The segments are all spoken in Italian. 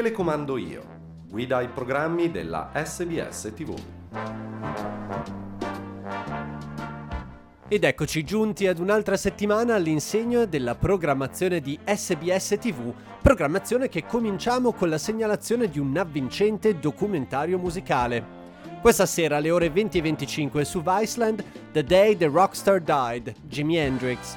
telecomando io. Guida ai programmi della SBS TV. Ed eccoci giunti ad un'altra settimana all'insegno della programmazione di SBS TV, programmazione che cominciamo con la segnalazione di un avvincente documentario musicale. Questa sera alle ore 20 e 25 su Viceland, The Day the Rockstar Died, Jimi Hendrix.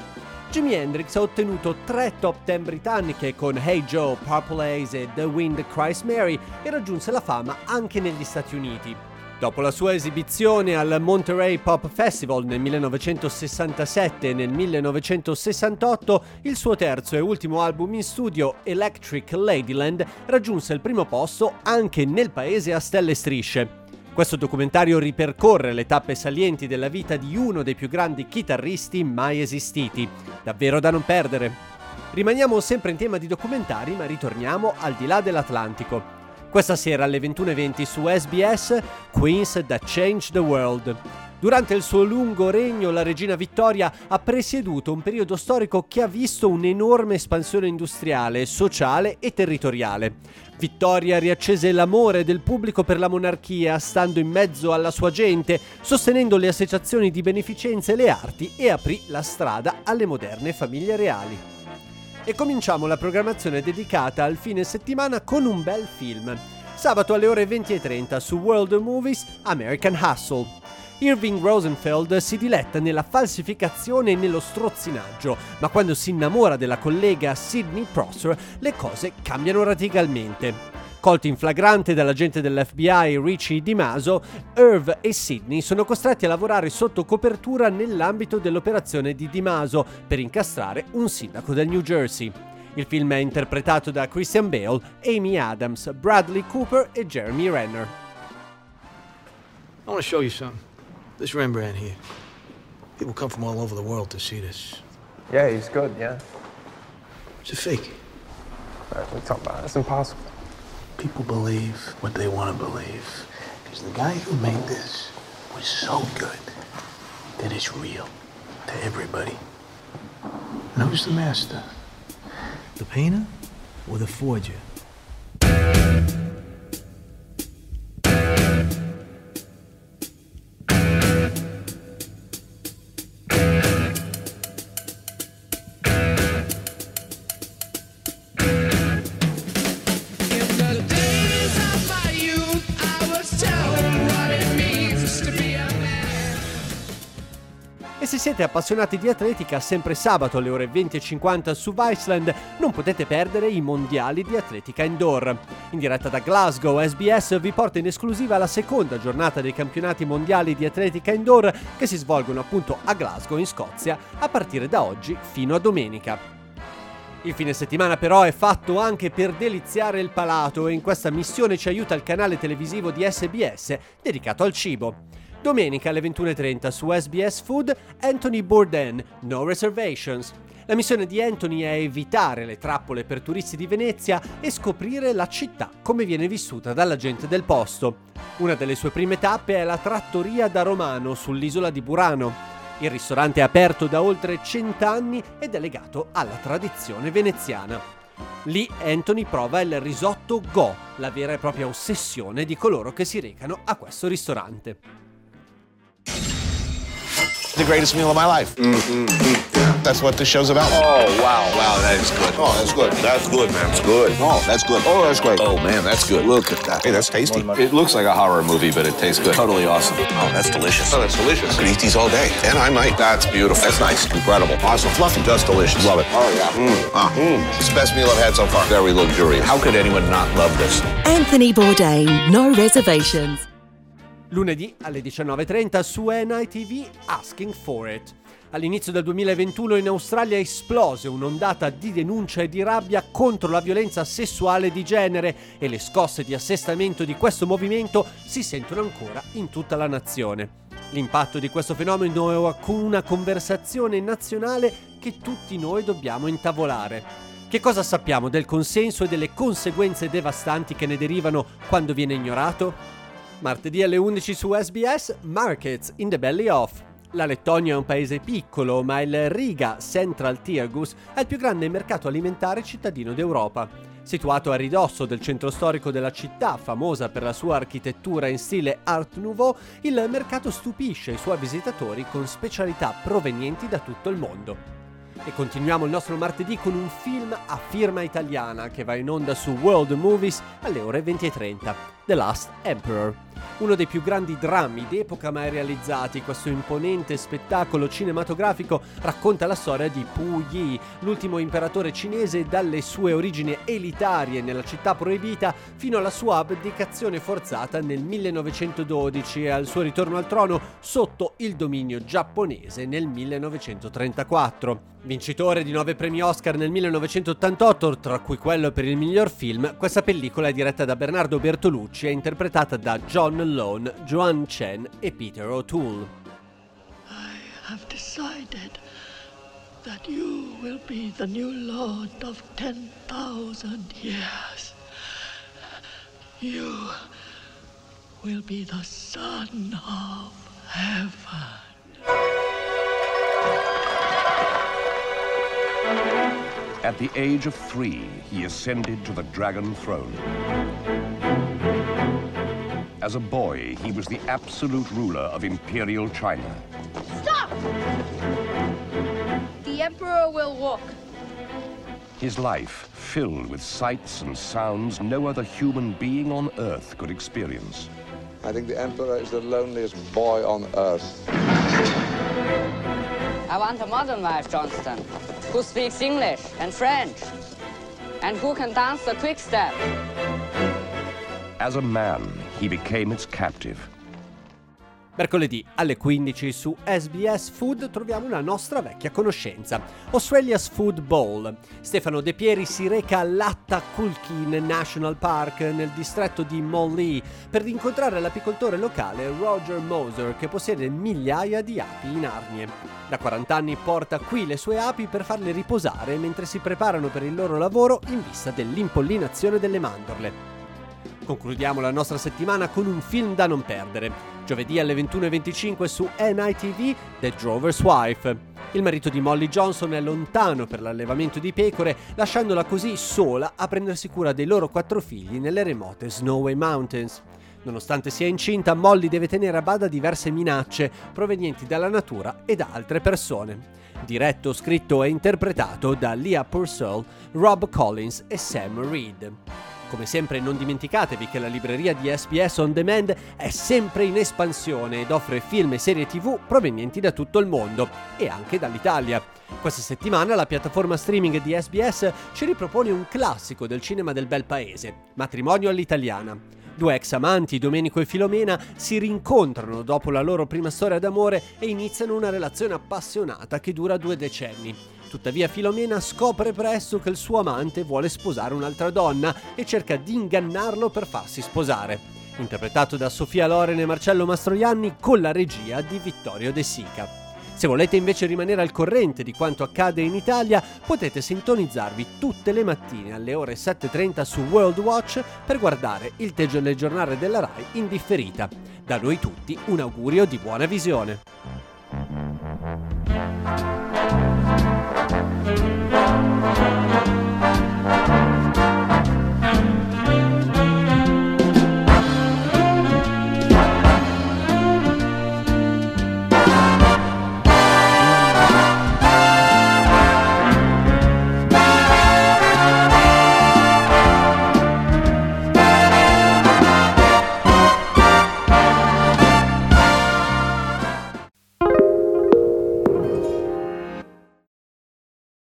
Jimi Hendrix ha ottenuto tre top 10 britanniche con Hey Joe, Purple Haze e The Wind Cries Mary e raggiunse la fama anche negli Stati Uniti. Dopo la sua esibizione al Monterey Pop Festival nel 1967 e nel 1968, il suo terzo e ultimo album in studio, Electric Ladyland, raggiunse il primo posto anche nel paese a stelle e strisce. Questo documentario ripercorre le tappe salienti della vita di uno dei più grandi chitarristi mai esistiti. Davvero da non perdere. Rimaniamo sempre in tema di documentari, ma ritorniamo al di là dell'Atlantico. Questa sera alle 21.20 su SBS, Queens That Changed the World. Durante il suo lungo regno la regina Vittoria ha presieduto un periodo storico che ha visto un'enorme espansione industriale, sociale e territoriale. Vittoria riaccese l'amore del pubblico per la monarchia, stando in mezzo alla sua gente, sostenendo le associazioni di beneficenza e le arti e aprì la strada alle moderne famiglie reali. E cominciamo la programmazione dedicata al fine settimana con un bel film. Sabato alle ore 20.30 su World Movies American Hustle. Irving Rosenfeld si diletta nella falsificazione e nello strozzinaggio, ma quando si innamora della collega Sidney Prosser le cose cambiano radicalmente. Colti in flagrante dall'agente dell'FBI Richie DiMaso, Irv e Sidney sono costretti a lavorare sotto copertura nell'ambito dell'operazione di DiMaso per incastrare un sindaco del New Jersey. Il film è interpretato da Christian Bale, Amy Adams, Bradley Cooper e Jeremy Renner. I want to show you something. This Rembrandt here. People come from all over the world to see this. Yeah, he's good, yeah. It's a fake. All right, we talk about it. It's impossible. People believe what they want to believe. Because the guy who made this was so good that it's real to everybody. And who's the master? Painter or the forger? Se siete appassionati di atletica, sempre sabato alle ore 20.50 su Viceland non potete perdere i mondiali di atletica indoor. In diretta da Glasgow, SBS vi porta in esclusiva la seconda giornata dei campionati mondiali di atletica indoor che si svolgono appunto a Glasgow in Scozia a partire da oggi fino a domenica. Il fine settimana però è fatto anche per deliziare il palato e in questa missione ci aiuta il canale televisivo di SBS dedicato al cibo. Domenica alle 21.30 su SBS Food Anthony Bourdain, No Reservations. La missione di Anthony è evitare le trappole per turisti di Venezia e scoprire la città come viene vissuta dalla gente del posto. Una delle sue prime tappe è la Trattoria da Romano sull'isola di Burano. Il ristorante è aperto da oltre cent'anni ed è legato alla tradizione veneziana. Lì Anthony prova il risotto Go, la vera e propria ossessione di coloro che si recano a questo ristorante. The greatest meal of my life. Mm, mm, mm, that's what this show's about. Oh, wow, wow, that is good. Oh, that's good. That's good, man. It's good. Oh, that's good. Oh, that's great. Oh, man, that's good. Look at that. Hey, that's tasty. It looks like a horror movie, but it tastes good. Totally awesome. Oh, that's delicious. Oh, that's delicious. I could eat these all day, and I might. That's beautiful. That's nice. Incredible. Awesome. Fluffy. Just delicious. Love it. Oh, yeah. Mm. Ah. It's the best meal I've had so far. Very luxurious. How could anyone not love this? Anthony Bourdain, no reservations. Lunedì alle 19.30 su NITV Asking for It. All'inizio del 2021 in Australia esplose un'ondata di denuncia e di rabbia contro la violenza sessuale di genere e le scosse di assestamento di questo movimento si sentono ancora in tutta la nazione. L'impatto di questo fenomeno è una conversazione nazionale che tutti noi dobbiamo intavolare. Che cosa sappiamo del consenso e delle conseguenze devastanti che ne derivano quando viene ignorato? Martedì alle 11 su SBS, Markets in the Belly Off. La Lettonia è un paese piccolo, ma il Riga Central Tirgus è il più grande mercato alimentare cittadino d'Europa. Situato a ridosso del centro storico della città, famosa per la sua architettura in stile Art Nouveau, il mercato stupisce i suoi visitatori con specialità provenienti da tutto il mondo. E continuiamo il nostro martedì con un film a firma italiana che va in onda su World Movies alle ore 20.30, The Last Emperor. Uno dei più grandi drammi d'epoca mai realizzati, questo imponente spettacolo cinematografico racconta la storia di Pu Yi, l'ultimo imperatore cinese dalle sue origini elitarie nella città proibita fino alla sua abdicazione forzata nel 1912 e al suo ritorno al trono sotto il dominio giapponese nel 1934. Vincitore di nove premi Oscar nel 1988, tra cui quello per il miglior film, questa pellicola è diretta da Bernardo Bertolucci e interpretata da John Lone, Joan Chen e Peter O'Toole. I have decided that you will be the new lord of 10,000 years. You will be the son of heaven. At the age of three, he ascended to the dragon throne. As a boy, he was the absolute ruler of imperial China. Stop! The Emperor will walk. His life filled with sights and sounds no other human being on Earth could experience. I think the Emperor is the loneliest boy on Earth. I want a modern wife, Johnston, who speaks English and French, and who can dance the quick step. As a man, he became its captive. Mercoledì alle 15 su SBS Food troviamo una nostra vecchia conoscenza, Australia's Food Bowl. Stefano De Pieri si reca all'Atta Kulkin National Park nel distretto di Monlee per incontrare l'apicoltore locale Roger Moser che possiede migliaia di api in arnie. Da 40 anni porta qui le sue api per farle riposare mentre si preparano per il loro lavoro in vista dell'impollinazione delle mandorle. Concludiamo la nostra settimana con un film da non perdere. Giovedì alle 21.25 su NITV The Drover's Wife. Il marito di Molly Johnson è lontano per l'allevamento di pecore, lasciandola così sola a prendersi cura dei loro quattro figli nelle remote Snowy Mountains. Nonostante sia incinta, Molly deve tenere a bada diverse minacce provenienti dalla natura e da altre persone. Diretto, scritto e interpretato da Leah Purcell, Rob Collins e Sam Reed. Come sempre non dimenticatevi che la libreria di SBS On Demand è sempre in espansione ed offre film e serie tv provenienti da tutto il mondo e anche dall'Italia. Questa settimana la piattaforma streaming di SBS ci ripropone un classico del cinema del bel paese, Matrimonio all'italiana. Due ex amanti, Domenico e Filomena, si rincontrano dopo la loro prima storia d'amore e iniziano una relazione appassionata che dura due decenni. Tuttavia Filomena scopre presto che il suo amante vuole sposare un'altra donna e cerca di ingannarlo per farsi sposare. Interpretato da Sofia Loren e Marcello Mastroianni con la regia di Vittorio De Sica. Se volete invece rimanere al corrente di quanto accade in Italia, potete sintonizzarvi tutte le mattine alle ore 7.30 su World Watch per guardare il telegiornale della RAI in differita. Da noi tutti un augurio di buona visione.